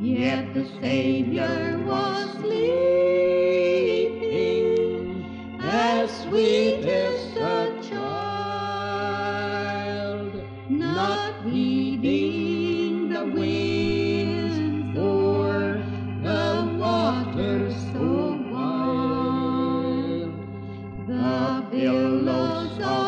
Yet the Savior was sleeping as sweet as a child, not heeding the winds or the waters so wild. The billows of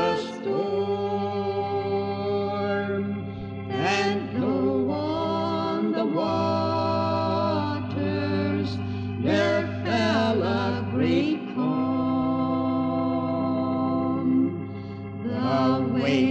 the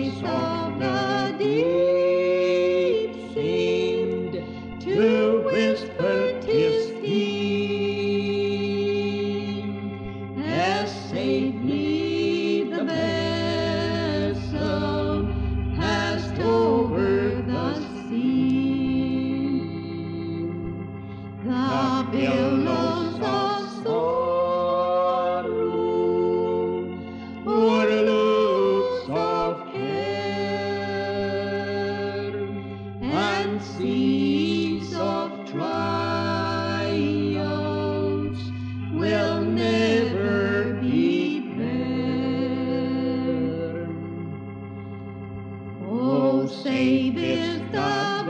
and seas of trials will never be there. Oh, save is the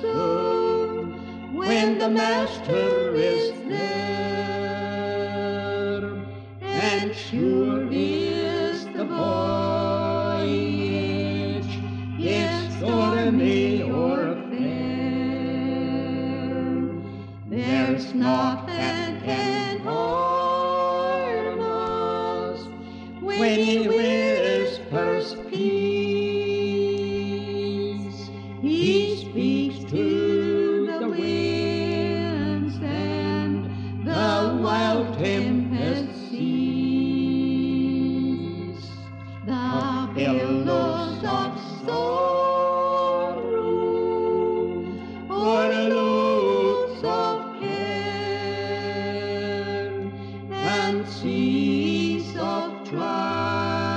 vessel when the Master is there, and sure is the if stormy or fair. There's naught that can harm us when He whispers peace. He speaks to the winds and the wild tempest seas of twilight.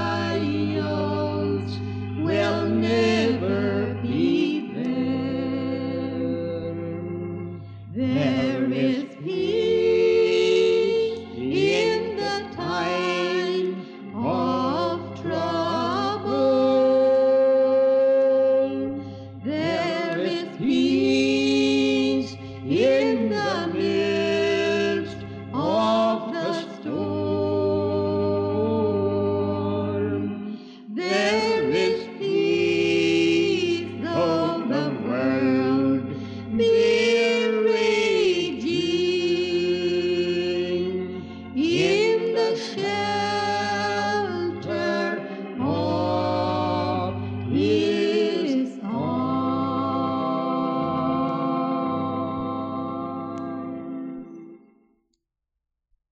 is